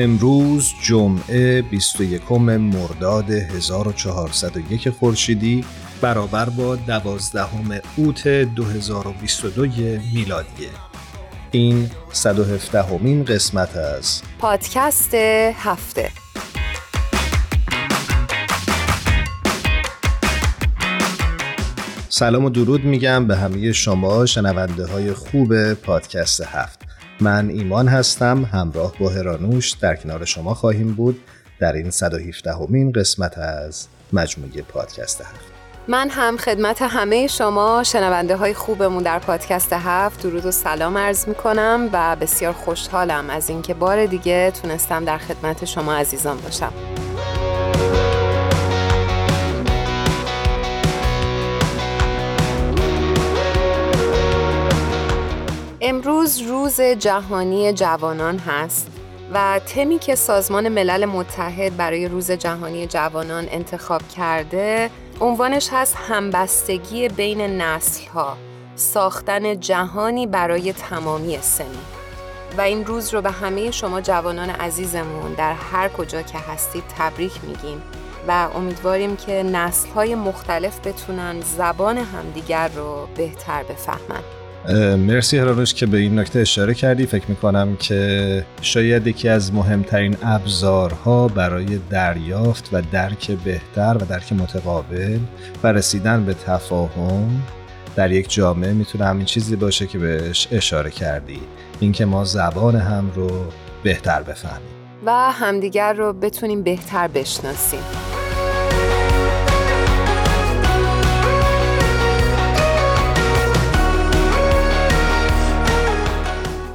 امروز جمعه 21 مرداد 1401 خورشیدی برابر با 12 اوت 2022 میلادیه این 117 همین قسمت از پادکست هفته. سلام و درود میگم به همه شما شنونده های خوب پادکست هفت. من ایمان هستم همراه با هرانوش در کنار شما خواهیم بود در این 117 همین قسمت از مجموعه پادکست هفت. من هم خدمت همه شما شنونده های خوبمون در پادکست هفت. درود و سلام عرض می کنم و بسیار خوشحالم از اینکه بار دیگه تونستم در خدمت شما عزیزان باشم. امروز روز جهانی جوانان هست و تمی که سازمان ملل متحد برای روز جهانی جوانان انتخاب کرده عنوانش هست همبستگی بین نسل ها ساختن جهانی برای تمامی سنی و این روز رو به همه شما جوانان عزیزمون در هر کجا که هستید تبریک میگیم و امیدواریم که نسل های مختلف بتونن زبان همدیگر رو بهتر بفهمن. مرسی هرانوش که به این نکته اشاره کردی. فکر می‌کنم که شاید یکی از مهمترین ابزارها برای دریافت و درک بهتر و درک متقابل و رسیدن به تفاهم در یک جامعه می‌تونه همین چیزی باشه که بهش اشاره کردی. اینکه ما زبان هم رو بهتر بفهمیم. و همدیگر رو بتونیم بهتر بشناسیم.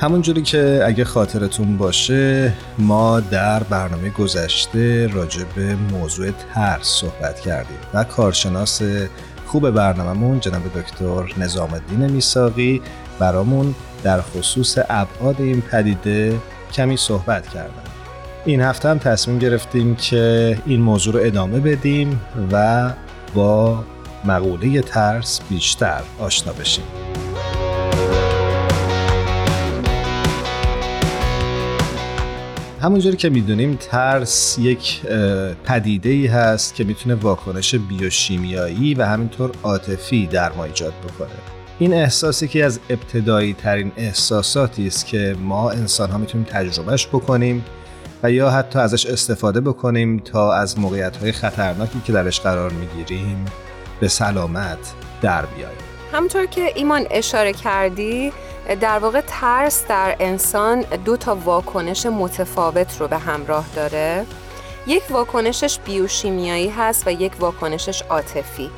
همونجوری که اگه خاطرتون باشه ما در برنامه گذشته راجع به موضوع ترس صحبت کردیم و کارشناس خوب برنامهمون جناب دکتر نظام الدین میساقی برامون در خصوص ابعاد این پدیده کمی صحبت کردن. این هفته هم تصمیم گرفتیم که این موضوع رو ادامه بدیم و با مقوله ترس بیشتر آشنا بشیم. همونجوری که می‌دونیم ترس یک پدیده ای هست که می‌تونه واکنش بیوشیمیایی و همینطور عاطفی در ما ایجاد بکنه. این احساسی که از ابتدایی ترین احساساتی است که ما انسان ها می‌تونیم تجربهش بکنیم و یا حتی ازش استفاده بکنیم تا از موقعیت های خطرناکی که درش قرار می‌گیریم به سلامت در بیاییم. همطور که ایمان اشاره کردی در واقع ترس در انسان دو تا واکنش متفاوت رو به همراه داره. یک واکنشش بیوشیمیایی هست و یک واکنشش عاطفی.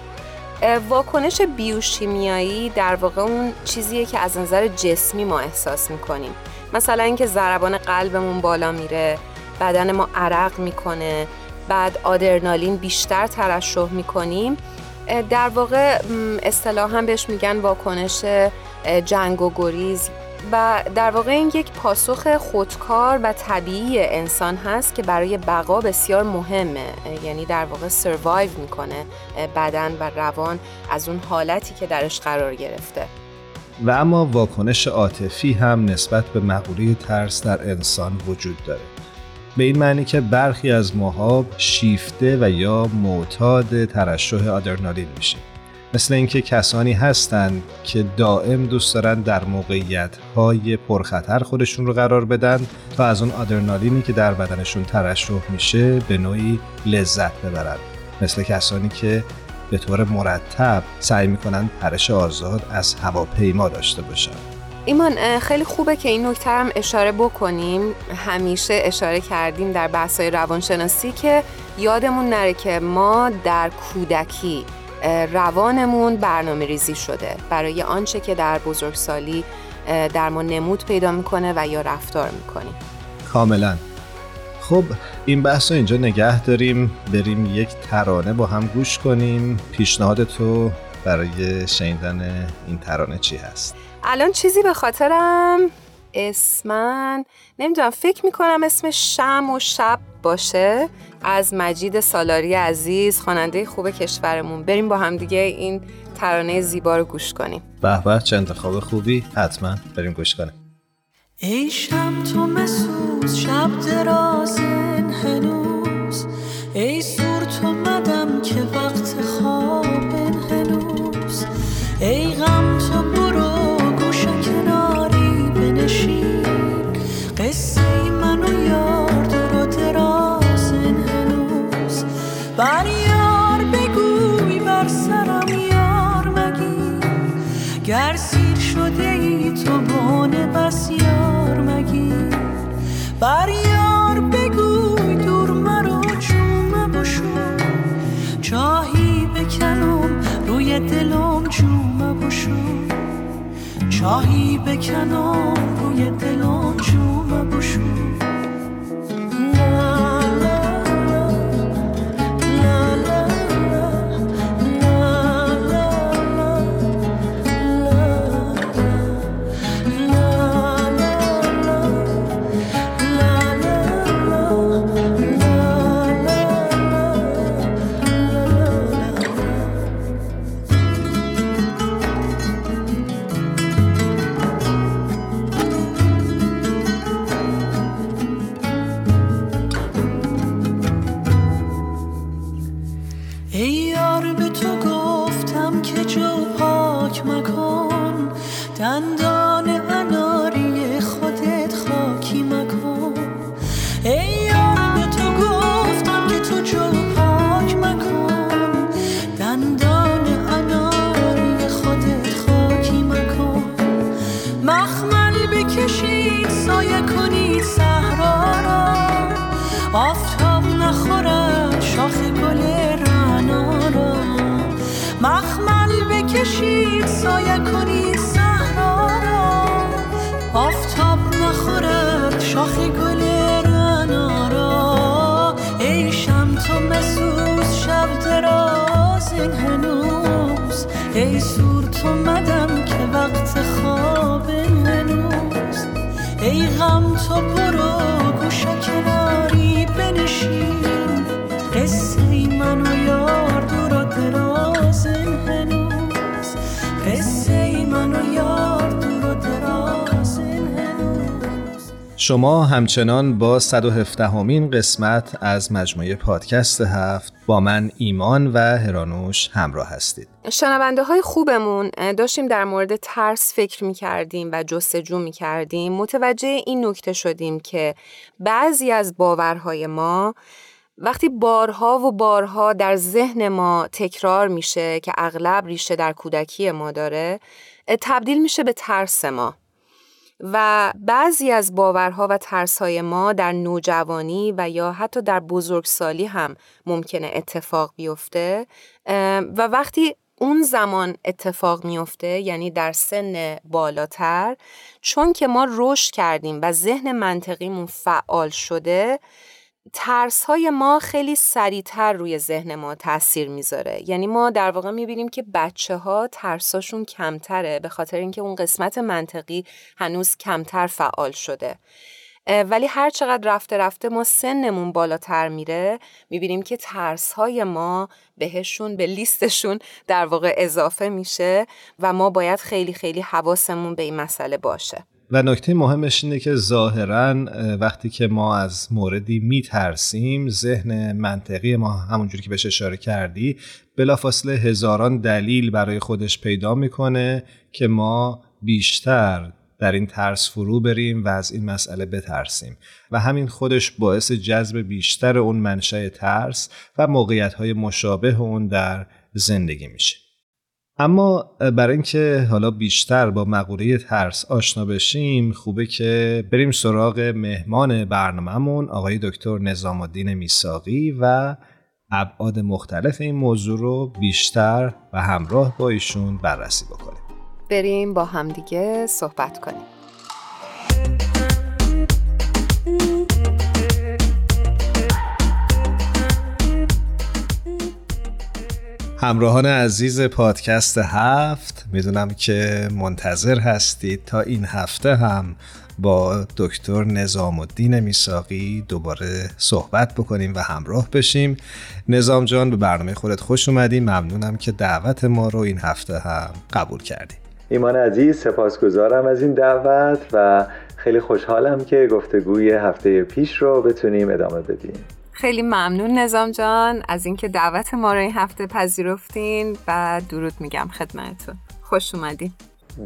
واکنش بیوشیمیایی در واقع اون چیزیه که از نظر جسمی ما احساس می‌کنیم. مثلا اینکه ضربان قلبمون بالا میره بدن ما عرق می‌کنه بعد آدرنالین بیشتر ترشح می‌کنیم. در واقع اصطلاحا بهش میگن واکنش جنگ و گریز. و در واقع این یک پاسخ خودکار و طبیعی انسان هست که برای بقا بسیار مهمه. یعنی در واقع سروایو می‌کنه بدن و روان از اون حالتی که درش قرار گرفته. و اما واکنش عاطفی هم نسبت به مقوله ترس در انسان وجود داره. به این معنی که برخی از ماها شیفته و یا معتاد ترشح آدرنالین میشه. مثل اینکه کسانی هستند که دائم دوست دارن در موقعیت های پرخطر خودشون رو قرار بدن تا از اون آدرنالینی که در بدنشون ترشح میشه به نوعی لذت ببرن. مثل کسانی که به طور مرتب سعی می‌کنن پرش آزاد از هواپیما داشته باشن. ایمان خیلی خوبه که این نکته هم اشاره بکنیم. همیشه اشاره کردیم در بحثای روانشناسی که یادمون نره که ما در کودکی روانمون برنامه ریزی شده. برای آنچه که در بزرگسالی در ما نمود پیدا می‌کنه و یا رفتار می‌کنیم کاملا. خب این بحث رو اینجا نگه داریم. بریم یک ترانه با هم گوش کنیم. پیشنهاد تو برای شنیدن این ترانه چی هست؟ الان چیزی به خاطرم اسمن نمی‌دونم فکر می‌کنم اسم شم و شب باشه. از مجید سالاری عزیز خواننده خوب کشورمون. بریم با هم دیگه این ترانه زیبا رو گوش کنیم. به به چه انتخاب خوبی. حتما بریم گوش کنیم. ای شم تو مسوز شب درازن هنوز. ای سور تو مدم که وقت بر یار بگوی دور چوم بشو چاهی بکنم روی دلم چوم بشو چاهی بکنم روی دلم چوم بشو شما همچنان با 117 همین قسمت از مجموعه پادکست هفت با من ایمان و هرانوش همراه هستید. شنونده های خوبمون داشتیم در مورد ترس فکر می کردیم و جستجو می کردیم متوجه این نکته شدیم که بعضی از باورهای ما وقتی بارها و بارها در ذهن ما تکرار میشه که اغلب ریشه در کودکی ما داره تبدیل میشه به ترس ما. و بعضی از باورها و ترسهای ما در نوجوانی و یا حتی در بزرگسالی هم ممکنه اتفاق بیفته. و وقتی اون زمان اتفاق میفته یعنی در سن بالاتر چون که ما رشد کردیم و ذهن منطقیمون فعال شده ترس های ما خیلی سریعتر روی ذهن ما تاثیر می‌ذاره. یعنی ما در واقع می‌بینیم که بچه ها ترساشون کمتره به خاطر اینکه اون قسمت منطقی هنوز کمتر فعال شده. ولی هر چقدر رفته رفته ما سنمون بالاتر میره می‌بینیم که ترس های ما بهشون به لیستشون در واقع اضافه میشه و ما باید خیلی خیلی حواسمون به این مسئله باشه. و نکته مهمش اینه که ظاهرا وقتی که ما از موردی میترسیم ذهن منطقی ما همونجوری که بهش اشاره کردی بلافاصله هزاران دلیل برای خودش پیدا می‌کنه که ما بیشتر در این ترس فرو بریم و از این مسئله بترسیم. و همین خودش باعث جذب بیشتر اون منشأ ترس و موقعیت های مشابه اون در زندگی میشه. اما برای اینکه حالا بیشتر با مقوله ترس آشنا بشیم خوبه که بریم سراغ مهمان برنامهمون آقای دکتر نظام الدین میساقی و ابعاد مختلف این موضوع رو بیشتر و همراه با ایشون بررسی بکنیم. بریم با همدیگه صحبت کنیم. همراهان عزیز پادکست هفت می‌دونم که منتظر هستید تا این هفته هم با دکتر نظام الدین میساقی دوباره صحبت بکنیم و همراه بشیم. نظام جان به برنامه خودت خوش اومدیم ممنونم که دعوت ما رو این هفته هم قبول کردیم ایمان عزیز سپاسگزارم از این دعوت و خیلی خوشحالم که گفتگوی هفته پیش رو بتونیم ادامه بدیم. خیلی ممنون نظام جان. از اینکه دعوت ما رو این هفته پذیرفتین و درود میگم خدمتتون. خوش اومدین.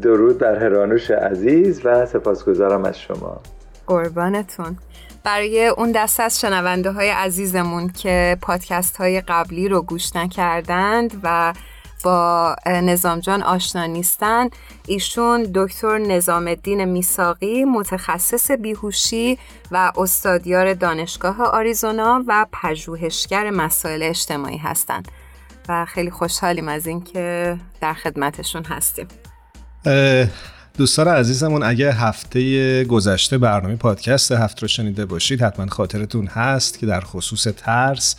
درود بر هرانوش عزیز و سپاسگزارم از شما. قربانتون. برای اون دست از شنونده های عزیزمون که پادکست های قبلی رو گوش نکردند و با نظام جان آشنا نیستن. ایشون دکتر نظام الدین میساقی متخصص بیهوشی و استادیار دانشگاه آریزونا و پژوهشگر مسائل اجتماعی هستند و خیلی خوشحالیم از اینکه در خدمتشون هستیم. دوستان عزیزمون اگه هفته گذشته برنامه پادکست هفت رو شنیده باشید حتما خاطرتون هست که در خصوص ترس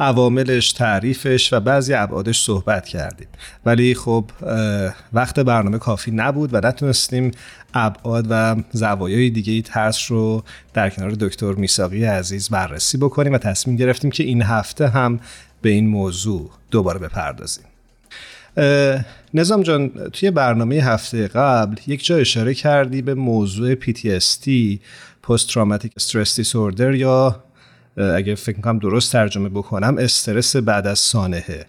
عواملش تعریفش و بعضی ابعادش صحبت کردیم. ولی خب وقت برنامه کافی نبود و نتونستیم ابعاد و زوایای دیگه ای ترس رو در کنار دکتر میساقی عزیز بررسی بکنیم و تصمیم گرفتیم که این هفته هم به این موضوع دوباره بپردازیم. نظام جان توی برنامه هفته قبل یک جا اشاره کردی به موضوع PTSD Post Traumatic Stress Disorder یا اگه فکر کنم درست ترجمه بکنم استرس بعد از سانحه.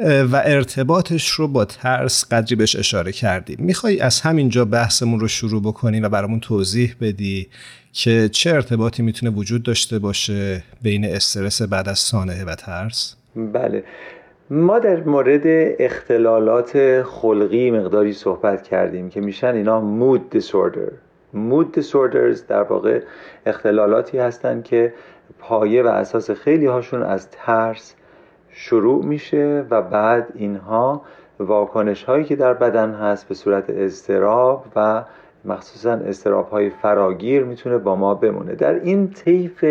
و ارتباطش رو با ترس قدری بهش اشاره کردیم می‌خوای از همینجا بحثمون رو شروع بکنیم و برامون توضیح بدی که چه ارتباطی می‌تونه وجود داشته باشه بین استرس بعد از سانحه و ترس؟ بله. ما در مورد اختلالات خلقی مقداری صحبت کردیم که میشن اینا مود دیسوردر مود دیسوردرز در واقع اختلالاتی هستند که پایه و اساس خیلی هاشون از ترس شروع میشه و بعد اینها واکنش هایی که در بدن هست به صورت اضطراب و مخصوصا استراب های فراگیر می‌تونه با ما بمونه. در این طیف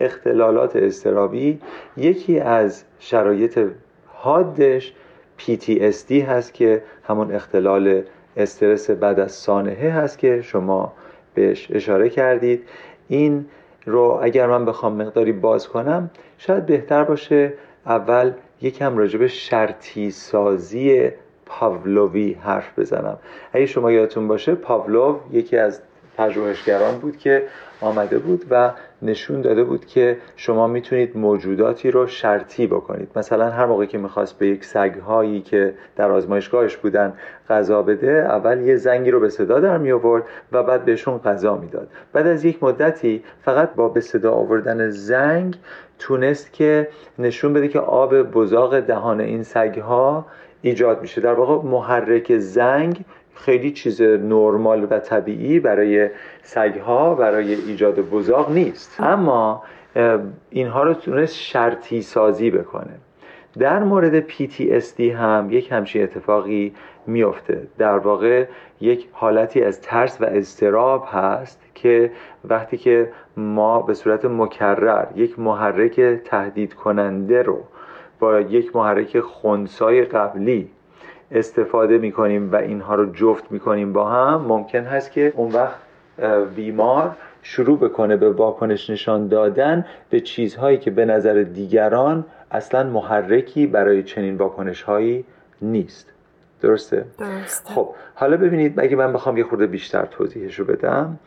اختلالات استرابی یکی از شرایط حادش PTSD هست که همون اختلال استرس بعد از سانحه هست که شما بهش اشاره کردید. این رو اگر من بخوام مقداری باز کنم شاید بهتر باشه اول یکم راجب شرطی سازی پاولوی حرف بزنم. اگه شما یادتون باشه پاولوف یکی از پژوهشگران بود که آمده بود و نشون داده بود که شما می‌تونید موجوداتی رو شرطی بکنید. مثلا هر موقع که می‌خواست به یک سگهایی که در آزمایشگاهش بودن غذا بده اول یه زنگی رو به صدا در می آورد و بعد بهشون غذا می‌داد. بعد از یک مدتی فقط با به صدا آوردن زنگ تونست که نشون بده که آب بزاق دهان این سگها ایجاد میشه. در واقع محرک زنگ خیلی چیز نرمال و طبیعی برای سگها برای ایجاد بزاق نیست. اما اینها رو تونست شرطی سازی بکنه. در مورد PTSD هم یک همچین اتفاقی میفته در واقع یک حالتی از ترس و اضطراب هست که وقتی که ما به صورت مکرر یک محرک تهدید کننده رو با یک محرک خونسای قبلی استفاده می‌کنیم و اینها رو جفت می‌کنیم با هم ممکن هست که اون وقت بیمار شروع بکنه به واکنش نشان دادن به چیزهایی که به نظر دیگران اصلا محرکی برای چنین واکنش هایی نیست درسته؟ درسته خب حالا ببینید اگه من بخوام یه خورده بیشتر توضیحش رو بدم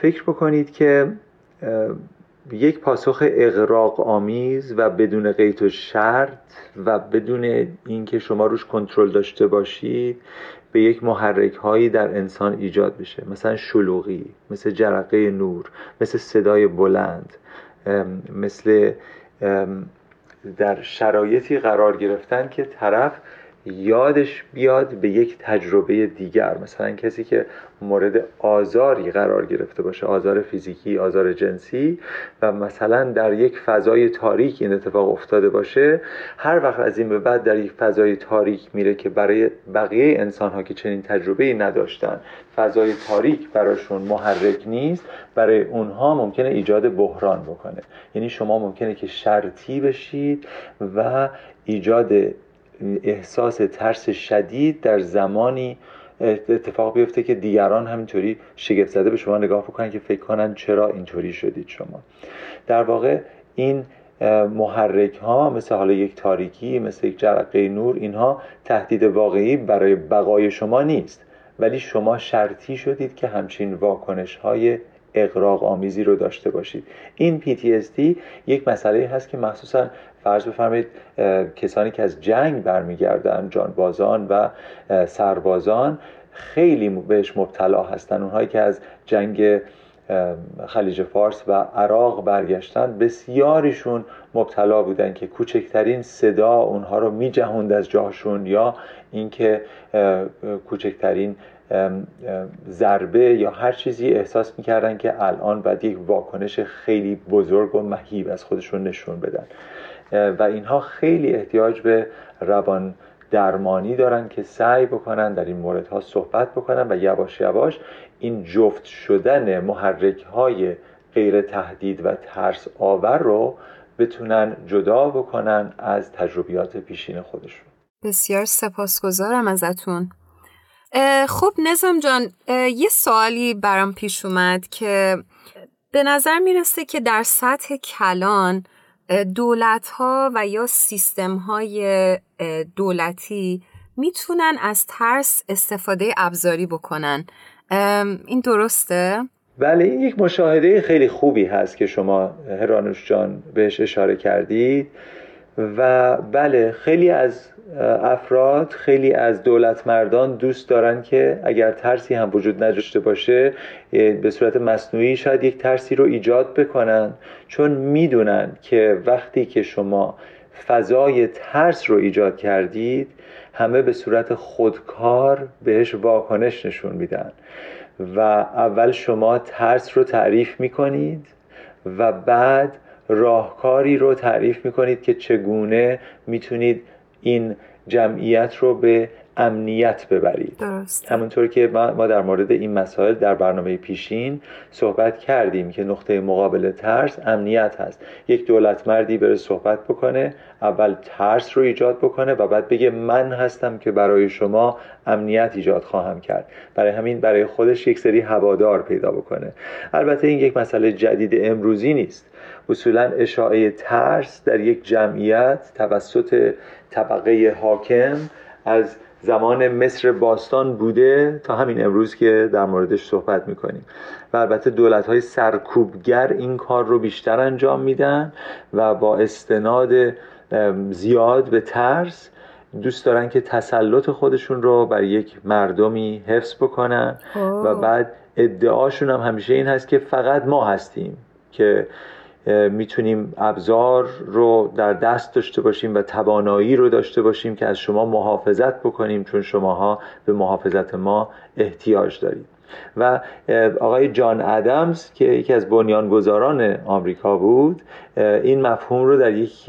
فکر بکنید که یک پاسخ اغراق آمیز و بدون قیت و شرط و بدون اینکه شما روش کنترل داشته باشید به یک محرک هایی در انسان ایجاد بشه. مثلا شلوغی مثل جرقه نور مثل صدای بلند مثل در شرایطی قرار گرفتن که طرف یادش بیاد به یک تجربه دیگر. مثلا کسی که مورد آزاری قرار گرفته باشه آزار فیزیکی آزار جنسی و مثلا در یک فضای تاریک این اتفاق افتاده باشه هر وقت از این به بعد در یک فضای تاریک میره که برای بقیه انسان ها که چنین تجربه ای نداشتن فضای تاریک براشون محرک نیست برای اونها ممکنه ایجاد بحران بکنه. یعنی شما ممکنه که شرطی بشید و ایجاد احساس ترس شدید در زمانی اتفاق بیفته که دیگران همینطوری شگفت زده به شما نگاه بکنن که فکر کنن چرا اینطوری شدید شما. در واقع این محرک ها مثل حالا یک تاریکی مثل یک جرقه نور اینها تهدید واقعی برای بقای شما نیست. ولی شما شرطی شدید که همچین واکنش های اقراق آمیزی رو داشته باشید. این PTSD یک مسئله هست که مخصوصا فرض بفرمایید کسانی که از جنگ برمیگردن جانبازان و سربازان خیلی بهش مبتلا هستن. اونهایی که از جنگ خلیج فارس و عراق برگشتن بسیاریشون مبتلا بودن که کوچکترین صدا اونها رو میجهوند از جاشون یا اینکه کوچکترین ضربه یا هر چیزی احساس می‌کردن که الان باید یک واکنش خیلی بزرگ و مهیب از خودشون نشون بدن. و اینها خیلی احتیاج به روان درمانی دارن که سعی بکنن در این موردها صحبت بکنن و یواش یواش این جفت شدن محرک های غیر تهدید و ترس آور رو بتونن جدا بکنن از تجربیات پیشین خودشون. بسیار سپاسگزارم ازتون. خب نظام جان یه سوالی برام پیش اومد که به نظر می‌رسه که در سطح کلان دولت ها و یا سیستم های دولتی می‌تونن از ترس استفاده ابزاری بکنن این درسته؟ بله این یک مشاهده خیلی خوبی هست که شما هرانوش جان بهش اشاره کردید و بله خیلی از افراد خیلی از دولت مردان دوست دارن که اگر ترسی هم وجود نداشته باشه به صورت مصنوعی شاید یک ترسی رو ایجاد بکنن. چون می‌دونن که وقتی که شما فضای ترس رو ایجاد کردید همه به صورت خودکار بهش واکنش نشون میدن. و اول شما ترس رو تعریف می‌کنید و بعد راهکاری رو تعریف می‌کنید که چگونه می‌تونید این جمعیت رو به امنیت ببرید. درست. همونطور که ما در مورد این مسائل در برنامه پیشین صحبت کردیم که نقطه مقابل ترس امنیت هست. یک دولت مردی بره صحبت بکنه اول ترس رو ایجاد بکنه و بعد بگه من هستم که برای شما امنیت ایجاد خواهم کرد. برای همین برای خودش یک سری هوادار پیدا بکنه. البته این یک مسئله جدید امروزی نیست. اصولا اشاعه ترس در یک جمعیت توسط طبقه حاکم از زمان مصر باستان بوده تا همین امروز که در موردش صحبت می‌کنیم. و البته دولت های سرکوبگر این کار رو بیشتر انجام میدن و با استناد زیاد به ترس دوست دارن که تسلط خودشون رو بر یک مردمی حفظ بکنن. و بعد ادعاشون هم همیشه این هست که فقط ما هستیم که می‌تونیم ابزار رو در دست داشته باشیم و توانایی رو داشته باشیم که از شما محافظت بکنیم چون شماها به محافظت ما احتیاج دارید. و آقای جان ادمز که یکی از بنیانگذاران آمریکا بود این مفهوم رو در یک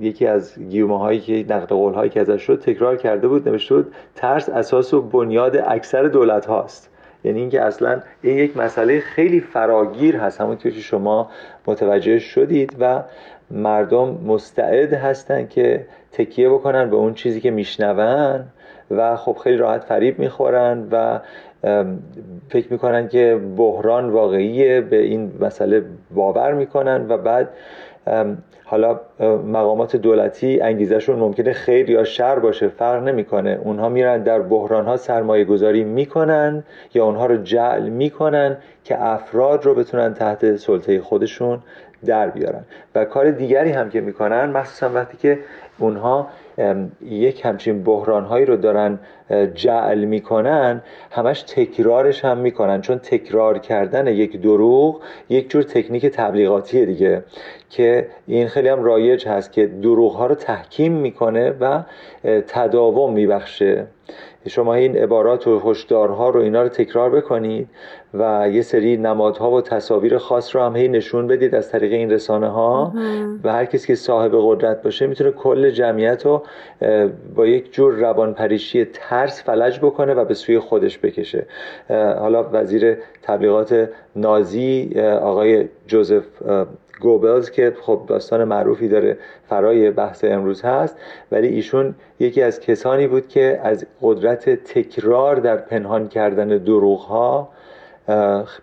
یکی از گیومه هایی که نقد قول هایی که ازش شد تکرار کرده بود نوشته بود ترس اساس و بنیاد اکثر دولت هاست یعنی اینکه اصلا این یک مسئله خیلی فراگیر هست همونطور که شما متوجه شدید و مردم مستعد هستن که تکیه بکنن به اون چیزی که میشنون و خب خیلی راحت فریب می‌خورن و فکر می‌کنن که بحران واقعیه به این مسئله باور می‌کنن و بعد حالا مقامات دولتی انگیزشون ممکنه خیر یا شر باشه فرق نمی‌کنه. اونها میرن در بحران ها سرمایه گذاری می‌کنن یا اونها رو جعل می‌کنن که افراد رو بتونن تحت سلطه خودشون در بیارن. و کار دیگری هم که می‌کنن مخصوصا وقتی که اونها یک همچین بحرانهایی رو دارن جعل می‌کنن همش تکرارش هم می‌کنن. چون تکرار کردن یک دروغ یک جور تکنیک تبلیغاتی دیگه که این خیلی هم رایج هست که دروغ ها رو تحکیم می‌کنه و تداوم میبخشه. شما این عبارات و هشدارها رو اینا رو تکرار بکنید و یه سری نمادها و تصاویر خاص رو هم هی نشون بدید از طریق این رسانه ها و هر کسی که صاحب قدرت باشه می‌تونه کل جمعیت رو با یک جور روانپریشی ترس فلج بکنه و به سوی خودش بکشه. حالا وزیر تبلیغات نازی آقای جوزف گوبلز که خب داستان معروفی داره فرای بحث امروز هست ولی ایشون یکی از کسانی بود که از قدرت تکرار در پنهان کردن دروغ ها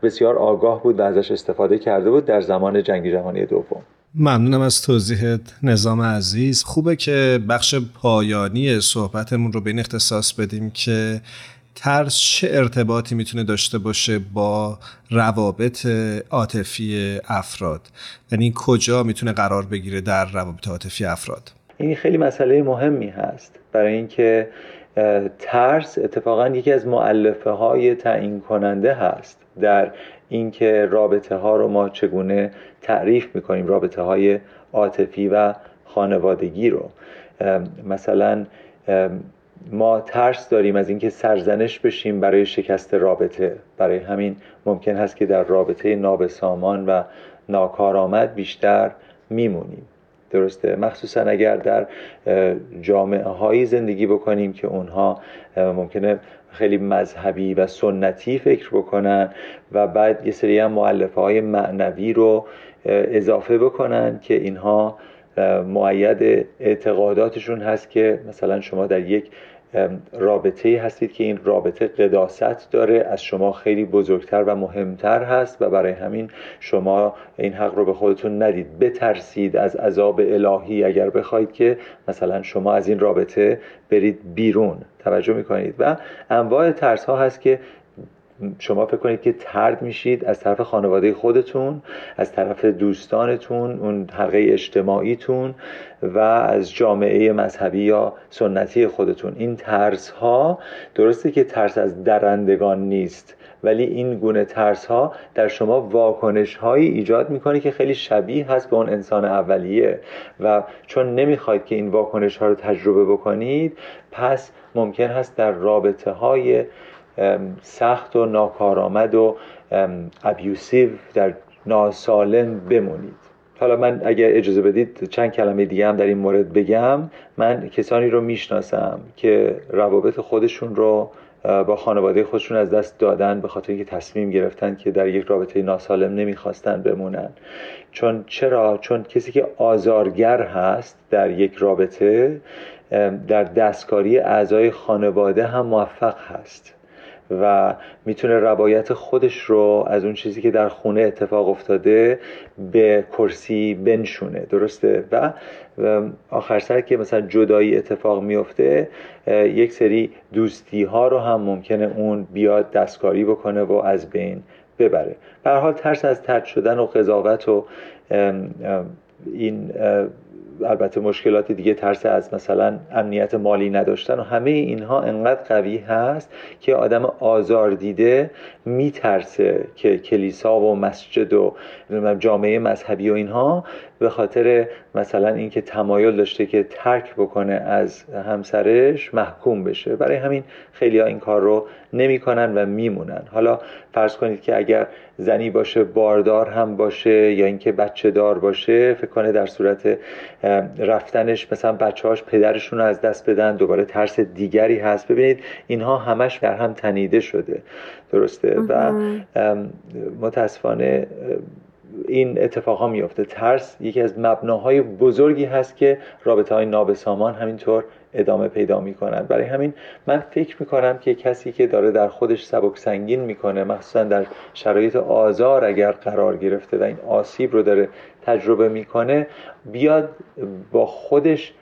بسیار آگاه بود و ازش استفاده کرده بود در زمان جنگ جهانی دوم. ممنونم از توضیحت. نظام عزیز خوبه که بخش پایانی صحبتمون رو به این اختصاص بدیم که ترس چه ارتباطی می‌تونه داشته باشه با روابط عاطفی افراد؟ یعنی کجا می‌تونه قرار بگیره در روابط عاطفی افراد؟ این خیلی مسئله مهمی هست. برای اینکه ترس اتفاقا یکی از معلفه های تعیین کننده هست در اینکه رابطه ها رو ما چگونه تعریف می‌کنیم رابطه های عاطفی و خانوادگی رو. مثلا ما ترس داریم از اینکه سرزنش بشیم برای شکست رابطه. برای همین ممکن هست که در رابطه نابسامان و ناکارآمد بیشتر میمونیم. درسته؟ مخصوصا اگر در جامعه هایی زندگی بکنیم که اونها ممکنه خیلی مذهبی و سنتی فکر بکنن و بعد یه سری هم معلفه های معنوی رو اضافه بکنن که اینها معید اعتقاداتشون هست که مثلا شما در یک رابطه هستید که این رابطه قداست داره از شما خیلی بزرگتر و مهمتر هست و برای همین شما این حق رو به خودتون ندید. بترسید از عذاب الهی اگر بخواید که مثلا شما از این رابطه برید بیرون. توجه می‌کنید. و انواع ترس ها هست که شما فکر کنید که ترد میشید از طرف خانواده خودتون از طرف دوستانتون اون حلقه اجتماعیتون و از جامعه مذهبی یا سنتی خودتون. این ترس ها درسته که ترس از درندگان نیست ولی این گونه ترس ها در شما واکنش هایی ایجاد می‌کنه که خیلی شبیه هست به اون انسان اولیه. و چون نمی‌خواید که این واکنش ها رو تجربه بکنید پس ممکن هست در رابطه های سخت و ناکارآمد و ابیوسیو در ناسالم بمونید. حالا من اگر اجازه بدید چند کلمه دیگه هم در این مورد بگم. من کسانی رو می‌شناسم که روابط خودشون رو با خانواده خودشون از دست دادن به خاطر اینکه تصمیم گرفتن که در یک رابطه ناسالم نمی‌خواستن بمونن. چون چرا؟ چون کسی که آزارگر هست در یک رابطه در دستکاری اعضای خانواده هم موفق هست. و می‌تونه روایت خودش رو از اون چیزی که در خونه اتفاق افتاده به کرسی بنشونه. درسته؟ و آخر سر که مثلا جدایی اتفاق میفته یک سری دوستی ها رو هم ممکنه اون بیاد دستکاری بکنه و از بین ببره. به حال ترس از ترد شدن و قضاوت و این البته مشکلات دیگه ترس از مثلا امنیت مالی نداشتن و همه اینها انقدر قوی هست که آدم آزار دیده میترسه که کلیسا و مسجد و جامعه مذهبی و اینها به خاطر مثلا اینکه تمایل داشته که ترک بکنه از همسرش محکوم بشه. برای همین خیلی ها این کار رو نمی‌کنن و میمونن. حالا فرض کنید که اگر زنی باشه باردار هم باشه یا اینکه بچه دار باشه فکر کنه در صورت رفتنش مثلا بچه هاش پدرشون رو از دست بدن دوباره ترس دیگری هست. ببینید اینها همش در هم تنیده شده. درسته؟ و متاسفانه این اتفاق ها میفته ترس یکی از مبناهای بزرگی هست که رابطه های نابسامان همینطور ادامه پیدا می‌کنن. برای همین من فکر می‌کنم که کسی که داره در خودش سبک سنگین می‌کنه مخصوصا در شرایط آزار اگر قرار گرفته و این آسیب رو داره تجربه می‌کنه بیاد با خودش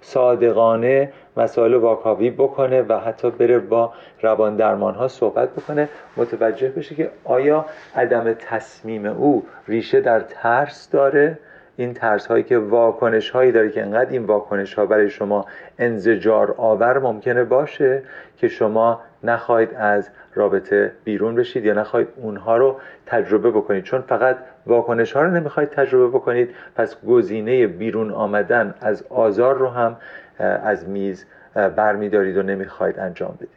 صادقانه مسائل واکاوی بکنه و حتی بره با روان درمان ها صحبت بکنه متوجه بشه که آیا عدم تصمیم او ریشه در ترس داره؟ این ترس هایی که واکنش هایی داره که انقدر این واکنش ها برای شما انزجار آور ممکنه باشه که شما نخواهید از رابطه بیرون بشید یا نخواهید اونها رو تجربه بکنید. چون فقط واکنش ها رو نمی‌خواید تجربه بکنید پس گزینه بیرون آمدن از آزار رو هم از میز برمیدارید و نمی‌خواید انجام بدید.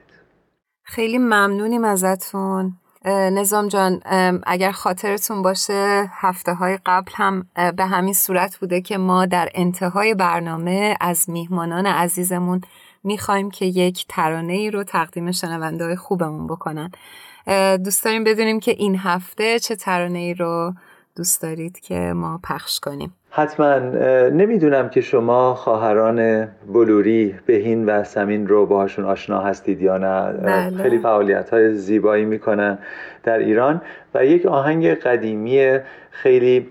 خیلی ممنونیم ازتون. نظام جان اگر خاطرتون باشه هفته های قبل هم به همین صورت بوده که ما در انتهای برنامه از میهمانان عزیزمون می‌خوایم که یک ترانه ای رو تقدیم شنونده های خوبمون بکنن. دوست داریم بدونیم که این هفته چه ترانه ای رو دوست دارید که ما پخش کنیم. حتما. نمی‌دونم که شما خواهران بلوری بهین و سمین رو باهاشون آشنا هستید یا نه. بله. خیلی فعالیت های زیبایی می‌کنن در ایران و یک آهنگ قدیمی خیلی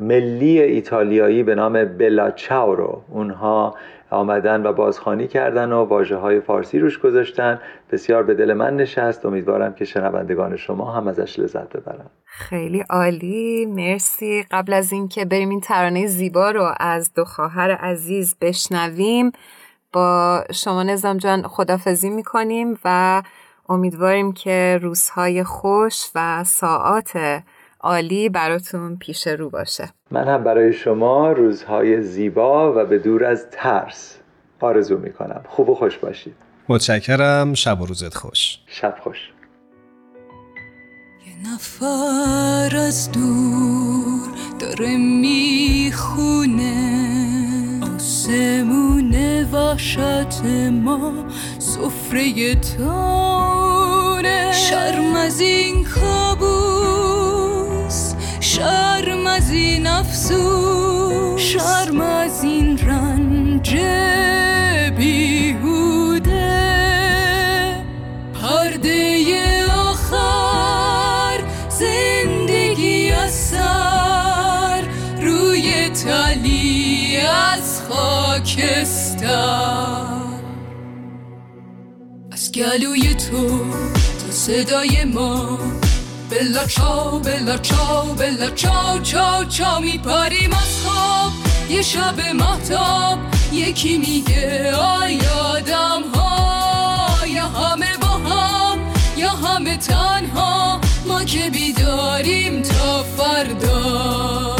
ملی ایتالیایی به نام بلا چاو رو. اونها آمدن و بازخانی کردن و واجه های فارسی روش گذاشتن. بسیار به دل من نشست. امیدوارم که شنوندگان شما هم ازش لذت ببرن خیلی عالی. مرسی. قبل از اینکه بریم این ترانه زیبا رو از دو خواهر عزیز بشنویم با شما نظام جان خدافزی می‌کنیم و امیدواریم که روزهای خوش و ساعات عالی براتون پیش رو باشه. من هم برای شما روزهای زیبا و به دور از ترس آرزو می‌کنم. خوب و خوش باشید. متشکرم. شب و روزت خوش. شب خوش. یه نفر از دور داره می‌خونه. آسمون وحشت ما سفره تانه شرم از این کابوس. شرم از این افسوس شرم از این رنج بیهوده. پرده آخر زندگی از سر روی تلی از خاکستر. از گلوی تو تا صدای ما بلا چاو بلا چاو بلا چاو چاو چاو میپریم از خواب. یه شب محتاب یکی میگه آی آدم ها یا همه با هم یا همه تنها. ما که بیداریم تا فردا.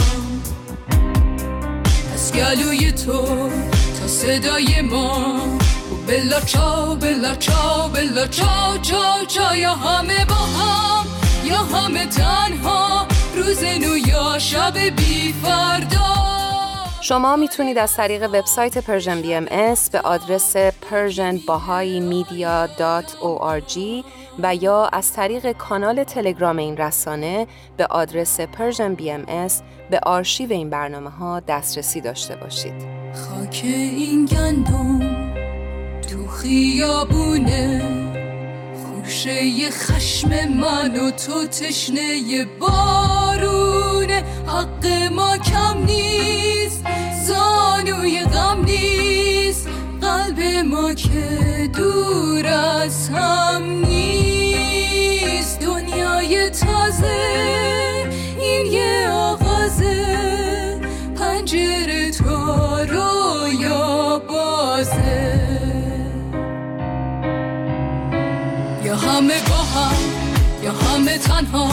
از گلوی تو تا صدای ما. بلا چاو بلا چاو بلا چاو چاو چاو یا همه با هم یا همه تنها روز نو یا شب بی فردا. شما می‌تونید از طریق وبسایت Persian BMS به آدرس persianbahaimedia.org و یا از طریق کانال تلگرام این رسانه به آدرس Persian BMS به آرشیو این برنامه ها دسترسی داشته باشید. خاک این گندم تو خیابونه. خوشه خشم من و تو تشنه بارونه. حق ما کم نیست زانوی غم نیست. قلب ما که دور از هم نیست. دنیای تازه تنها.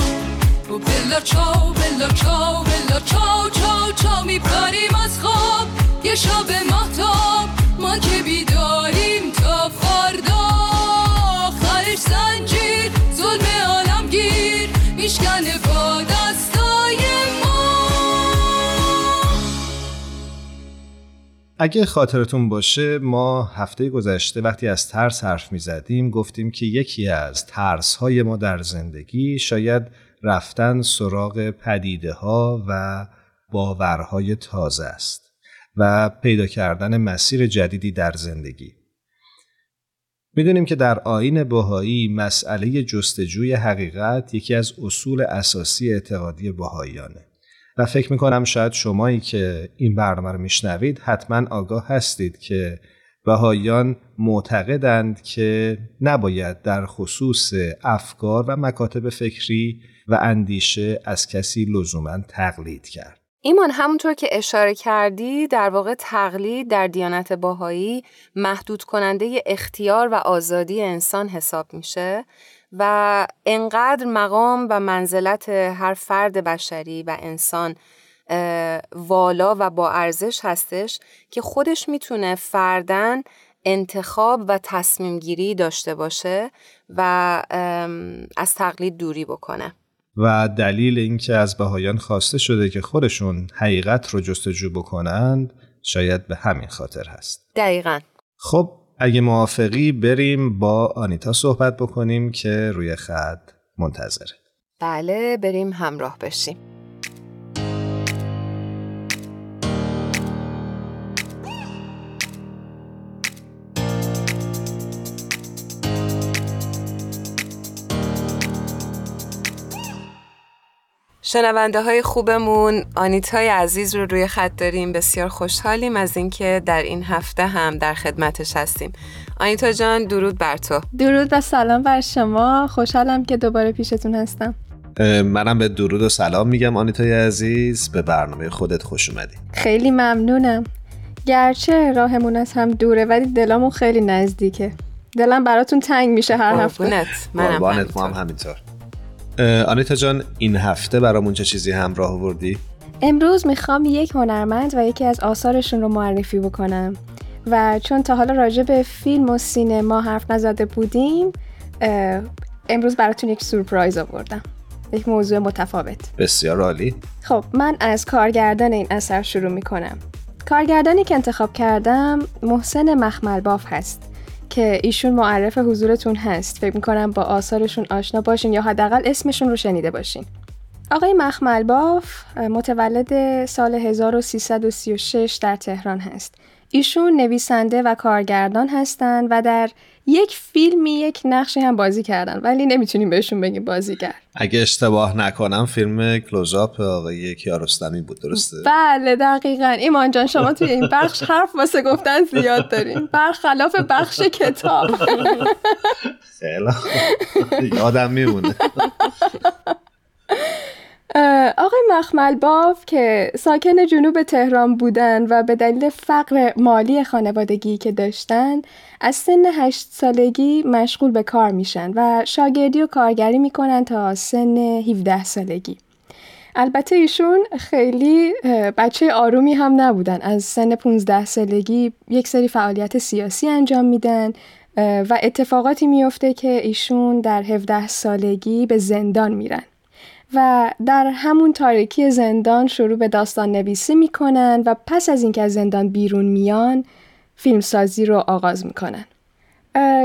و بلا چاو بلا چاو بلا چاو چاو چاو میپریم از خواب. یه شب محتاب ما که بیداریم. اگه خاطرتون باشه ما هفته گذشته وقتی از ترس حرف می زدیم گفتیم که یکی از ترس های ما در زندگی شاید رفتن سراغ پدیده ها و باورهای تازه است و پیدا کردن مسیر جدیدی در زندگی. می‌دونیم که در آین بهایی مسئله جستجوی حقیقت یکی از اصول اساسی اعتقادی بهاییانه و فکر می‌کنم شاید شمایی که این برنامه رو میشنوید حتما آگاه هستید که بهاییان معتقدند که نباید در خصوص افکار و مکاتب فکری و اندیشه از کسی لزوما تقلید کرد. ایمان همونطور که اشاره کردی در واقع تقلید در دیانت باهایی محدود کننده اختیار و آزادی انسان حساب میشه و انقدر مقام و منزلت هر فرد بشری و انسان والا و با ارزش هستش که خودش می‌تونه فردن انتخاب و تصمیم گیری داشته باشه و از تقلید دوری بکنه. و دلیل اینکه از بهایان خواسته شده که خودشون حقیقت رو جستجو بکنند شاید به همین خاطر هست. دقیقا. خب اگه موافقی بریم با آنیتا صحبت بکنیم که روی خط منتظره. بله بریم همراه بشیم. شنونده های خوبمون. آنیتای عزیز رو روی خط داریم. بسیار خوشحالیم از اینکه در این هفته هم در خدمتش هستیم. آنیتا جان درود بر تو. درود و سلام بر شما. خوشحالم که دوباره پیشتون هستم. منم به درود و سلام میگم آنیتای عزیز. به برنامه خودت خوش اومدی. خیلی ممنونم. گرچه راهمون از هم دوره ولی دلامون خیلی نزدیکه. دلم براتون تنگ میشه هر هفته. منم ما هم همینطور. آنیتا جان این هفته برامون چه چیزی همراه آوردی؟ امروز می‌خوام یک هنرمند و یکی از آثارشون رو معرفی بکنم. و چون تا حالا راجع به فیلم و سینما حرف نزده بودیم امروز براتون یک سورپرایز آوردم. یک موضوع متفاوت. بسیار عالی. خب من از کارگردان این اثر شروع می‌کنم. کارگردانی که انتخاب کردم محسن مخمل باف هست. که ایشون معرف حضورتون هست. فکر می‌کنم با آثارشون آشنا باشین یا حداقل اسمشون رو شنیده باشین. آقای مخمل باف متولد سال 1336 در تهران هست. ایشون نویسنده و کارگردان هستند و در یک فیلمی یک نقشی هم بازی کردن ولی نمی‌تونیم بهشون بگیم بازیگر. اگه اشتباه نکنم فیلم کلوزاپ آقای کیارستمی بود درسته؟ بله دقیقا. ایمان جان شما توی این بخش حرف واسه گفتن زیاد دارین. برخلاف بخش کتاب. خیلی یادم میمونه. آقای مخمل باف که ساکن جنوب تهران بودن و به دلیل فقر مالی خانوادگی که داشتن از سن هشت سالگی مشغول به کار میشن و شاگردی و کارگری می‌کنن تا سن 17 سالگی. البته ایشون خیلی بچه آرومی هم نبودن. از سن 15 سالگی یک سری فعالیت سیاسی انجام میدن و اتفاقاتی میفته که ایشون در 17 سالگی به زندان میرن. و در همون تاریکی زندان شروع به داستان نویسی می‌کنن و پس از اینکه از زندان بیرون میان فیلمسازی رو آغاز می‌کنن.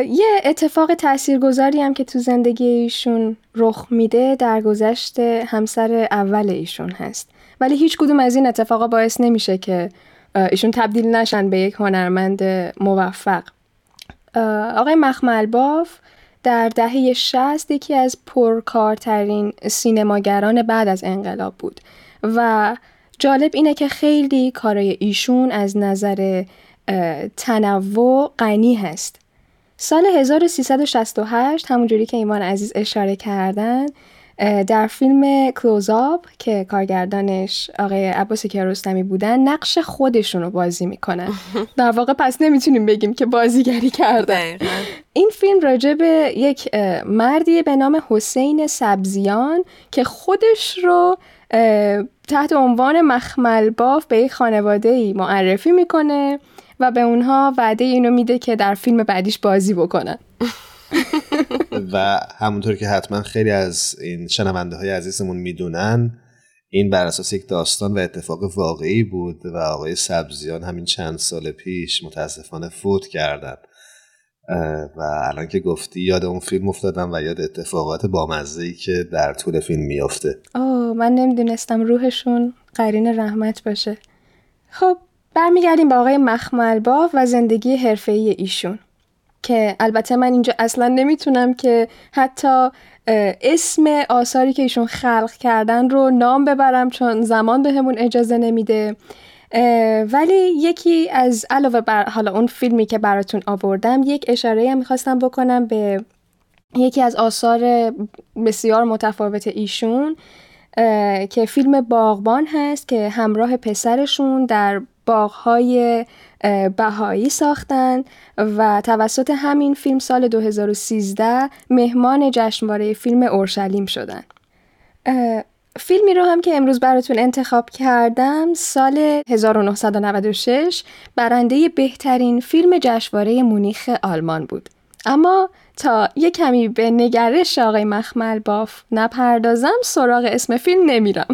یه اتفاق تاثیرگذاری هم که تو زندگی ایشون رخ میده در گذشت همسر اول ایشون هست. ولی هیچ کدوم از این اتفاقا باعث نمیشه که ایشون تبدیل نشن به یک هنرمند موفق. آقای مخمل باف در دهه 60 یکی از پرکارترین سینماگران بعد از انقلاب بود و جالب اینه که خیلی کارای ایشون از نظر تنوع غنی هست. سال 1368 همونجوری که ایمان عزیز اشاره کردن در فیلم کلوزآپ که کارگردانش آقای عباس کیارستمی بودن نقش خودشون رو بازی می‌کنن. در واقع پس نمی‌تونیم بگیم که بازیگری کردن این فیلم راجع به یک مردی به نام حسین سبزیان که خودش رو تحت عنوان مخمل باف به یک خانواده ای معرفی می‌کنه و به اونها وعده اینو میده که در فیلم بعدیش بازی بکنن. و همونطور که حتما خیلی از این شنونده های عزیزمون می‌دونن این بر اساس یک داستان و اتفاق واقعی بود و آقای سبزیان همین چند سال پیش متاسفانه فوت کردن. و الان که گفتی یاد اون فیلم افتادم و یاد اتفاقات بامزه ای که در طول فیلم میافته. آه من نمی‌دونستم روحشون قرین رحمت باشه. خب برمیگردیم به آقای مخملباف و زندگی حرفه‌ای ایشون. که البته من اینجا اصلا نمی‌تونم که حتی اسم آثاری که ایشون خلق کردن رو نام ببرم چون زمان بهمون به اجازه نمیده. ولی یکی از علاوه بر حالا اون فیلمی که براتون آوردم یک اشاره هم می‌خواستم بکنم به یکی از آثار بسیار متفاوت ایشون که فیلم باغبان هست که همراه پسرشون در باغهای بهایی ساختن و توسط همین فیلم سال 2013 مهمان جشنواره فیلم اورشلیم شدن. فیلمی رو هم که امروز براتون انتخاب کردم سال 1996 برنده بهترین فیلم جشنواره مونیخ آلمان بود. اما تا یه کمی به نگرش آقای مخمل باف نپردازم سراغ اسم فیلم نمیرم.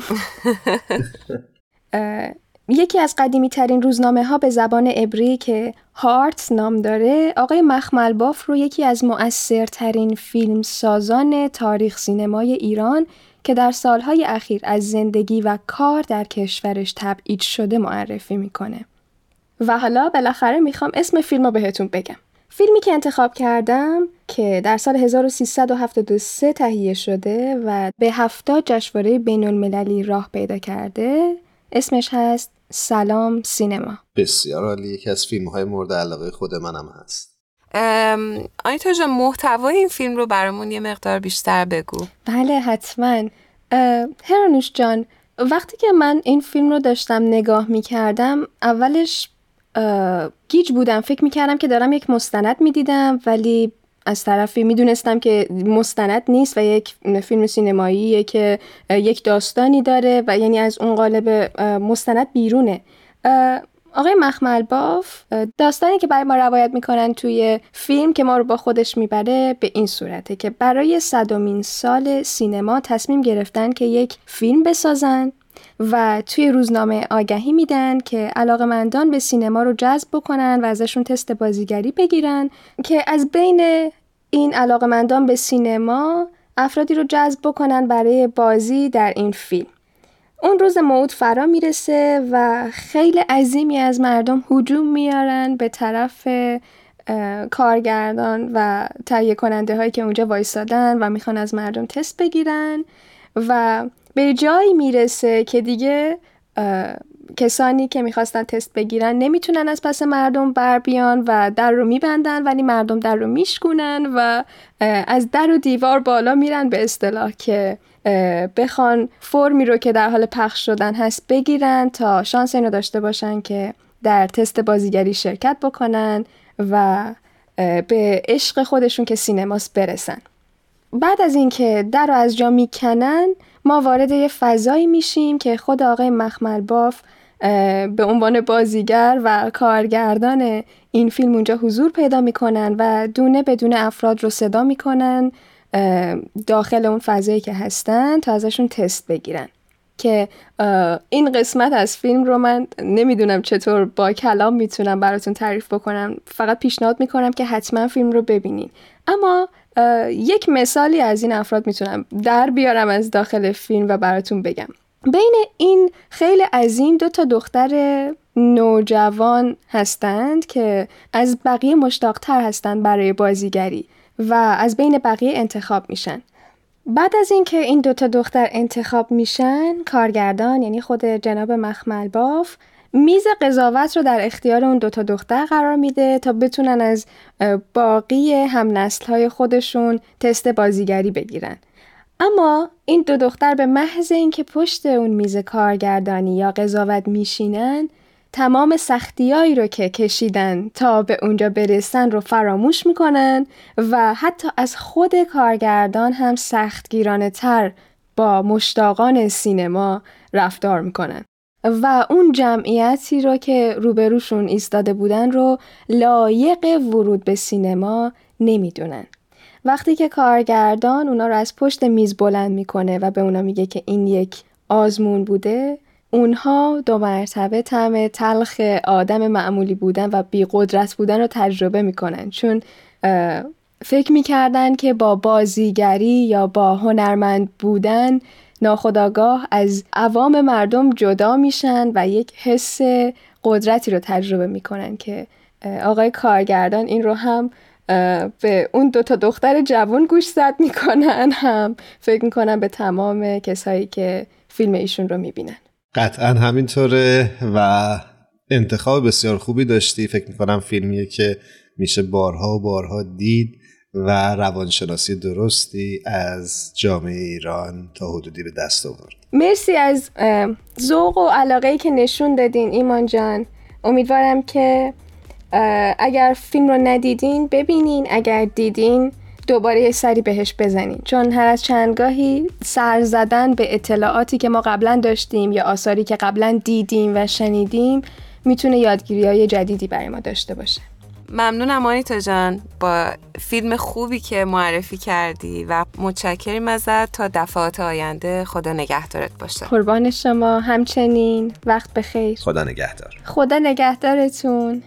یکی از قدیمی ترین روزنامه ها به زبان عبری که هارت نام داره آقای مخمل باف رو یکی از مؤثرترین فیلم سازان تاریخ سینمای ایران که در سالهای اخیر از زندگی و کار در کشورش تبعید شده معرفی می‌کنه. و حالا بالاخره می‌خوام اسم فیلم رو بهتون بگم. فیلمی که انتخاب کردم که در سال 1373 تهیه شده و به هفتاد جشنواره بین المللی راه پیدا کرده اسمش هست سلام سینما. بسیار عالی. یکی از فیلم های مورد علاقه خود منم هست. آیتا جان محتوای این فیلم رو برامون یه مقدار بیشتر بگو. بله حتما. هرانوش جان وقتی که من این فیلم رو داشتم نگاه می کردم اولش گیج بودم. فکر می کردم که دارم یک مستند می دیدم ولی از طرفی می‌دونستم که مستند نیست و یک فیلم سینمایی که یک داستانی داره و یعنی از اون قالب مستند بیرونه. آقای مخمل باف داستانی که برای ما روایت می‌کنن توی فیلم که ما رو با خودش می‌بره به این صورته که برای صدومین سال سینما تصمیم گرفتن که یک فیلم بسازن. و توی روزنامه آگهی میدن که علاقمندان به سینما رو جذب بکنن و ازشون تست بازیگری بگیرن که از بین این علاقمندان به سینما افرادی رو جذب بکنن برای بازی در این فیلم. اون روز موعود فرا می‌رسه و خیلی عظیمی از مردم هجوم میارن به طرف کارگردان و تهیه کننده هایی که اونجا وایستادن و می‌خوان از مردم تست بگیرن و به جایی می‌رسه که دیگه کسانی که می‌خواستن تست بگیرن نمی‌تونن از پس مردم بر بیان و در رو میبندن ولی مردم در رو میشکونن و از در و دیوار بالا میرن به اصطلاح که بخوان فرمی رو که در حال پخش شدن هست بگیرن تا شانس اینو داشته باشن که در تست بازیگری شرکت بکنن و به عشق خودشون که سینماست برسن. بعد از اینکه در رو از جا می‌کنن ما وارد یه فضایی میشیم که خود آقای مخمل باف به عنوان بازیگر و کارگردان این فیلم اونجا حضور پیدا می‌کنن و دونه بدون افراد رو صدا می‌کنن داخل اون فضایی که هستن تا ازشون تست بگیرن. که این قسمت از فیلم رو من نمی‌دونم چطور با کلام می‌تونم براتون تعریف بکنم. فقط پیشنهاد می‌کنم که حتما فیلم رو ببینین. اما یک مثالی از این افراد می‌تونم در بیارم از داخل فیلم و براتون بگم. بین این خیلی عظیم دو تا دختر نوجوان هستند که از بقیه مشتاقتر هستند برای بازیگری و از بین بقیه انتخاب میشن. بعد از اینکه این دوتا دختر انتخاب میشن کارگردان یعنی خود جناب مخمل باف میز قضاوت رو در اختیار اون دوتا دختر قرار میده تا بتونن از باقی هم نسل های خودشون تست بازیگری بگیرن. اما این دو دختر به محض اینکه پشت اون میز کارگردانی یا قضاوت میشینن تمام سختیایی رو که کشیدن تا به اونجا برسن رو فراموش می‌کنن و حتی از خود کارگردان هم سختگیرانه تر با مشتاقان سینما رفتار می‌کنن. و اون جمعیتی رو که روبروشون ایستاده بودن رو لایق ورود به سینما نمی‌دونن. وقتی که کارگردان اونا رو از پشت میز بلند می‌کنه و به اونا میگه که این یک آزمون بوده اونها دو مرتبه طعم تلخ آدم معمولی بودن و بی قدرت بودن رو تجربه می‌کنن. چون فکر می‌کردن که با بازیگری یا با هنرمند بودن ناخداگاه از عوام مردم جدا میشن و یک حس قدرتی رو تجربه می‌کنن که آقای کارگردان این رو هم به اون دو تا دختر جوان گوش زد می‌کنن هم فکر می‌کنن به تمام کسایی که فیلم ایشون رو می‌بینن. قطعا همینطوره و انتخاب بسیار خوبی داشتی. فکر می‌کنم فیلمیه که میشه بارها و بارها دید. و روانشناسی درستی از جامعه ایران تا حدودی به دست آورد. مرسی از ذوق و علاقه که نشون دادین ایمان جان. امیدوارم که اگر فیلم رو ندیدین ببینین. اگر دیدین دوباره یه سری بهش بزنین. چون هر از چندگاهی سر زدن به اطلاعاتی که ما قبلا داشتیم یا آثاری که قبلا دیدیم و شنیدیم می‌تونه یادگیری های جدیدی برای ما داشته باشه. ممنونم آنیتا جان با فیلم خوبی که معرفی کردی و متشکریم ازت تا دفعات آینده. خدا نگهدارت باشه. قربان شما. همچنین وقت بخیر. خدا نگهدار. خدا نگهدارتون.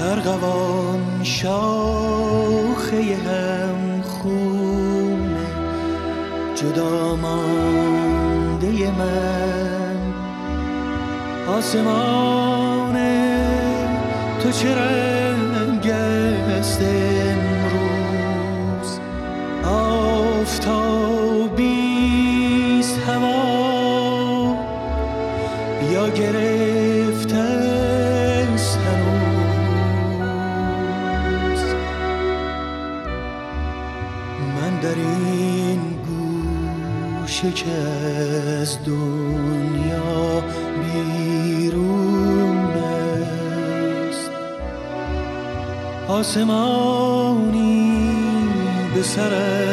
ارغوان شاخه هم خون جدا مانده من. آسمان تو چه آسمانی به سرم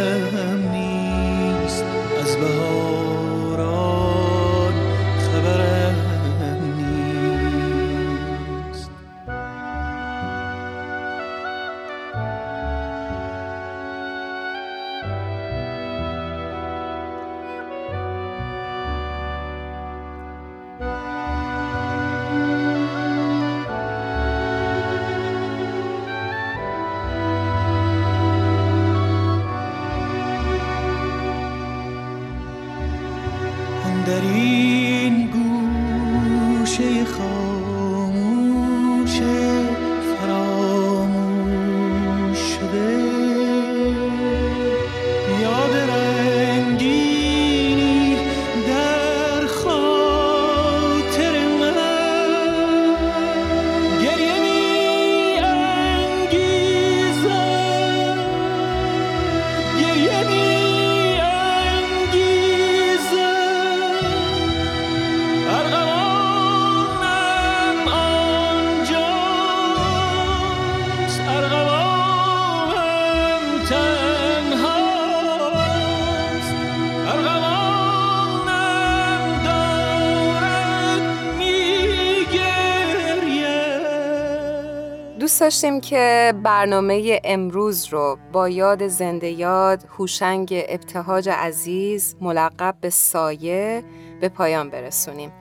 داشتیم که برنامه امروز رو با یاد زنده یاد هوشنگ ابتهاج عزیز ملقب به سایه به پایان برسونیم.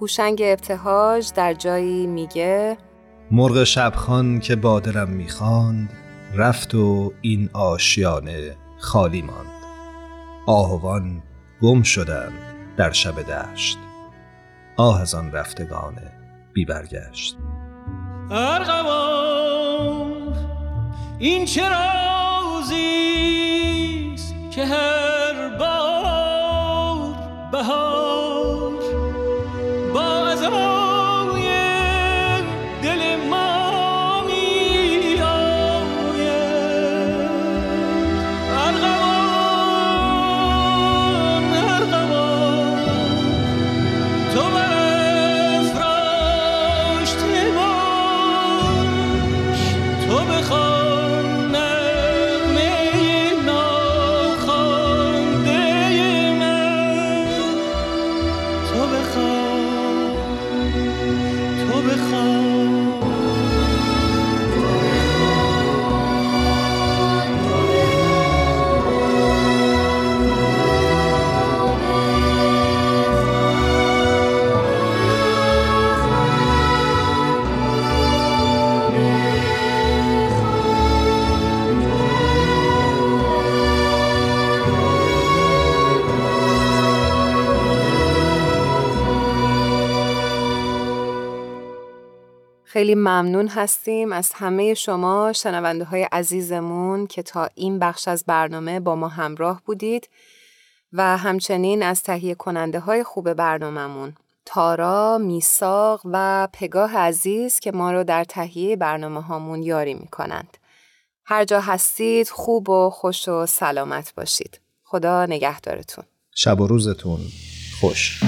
هوشنگ ابتهاج در جایی میگه مرغ شبخان که بادرم می‌خواند رفت و این آشیانه خالی ماند. آهوان گم شدند در شب دشت. آه از آن رفتگان بی برگشت. ارغوان. این چه رازیست که هر خیلی ممنون هستیم از همه شما شنونده های عزیزمون که تا این بخش از برنامه با ما همراه بودید و همچنین از تهیه کننده های خوب برنامهمون تارا، میساق و پگاه عزیز که ما رو در تهیه برنامه هامون یاری می کنند. هر جا هستید خوب و خوش و سلامت باشید. خدا نگهدارتون. شب و روزتون خوش.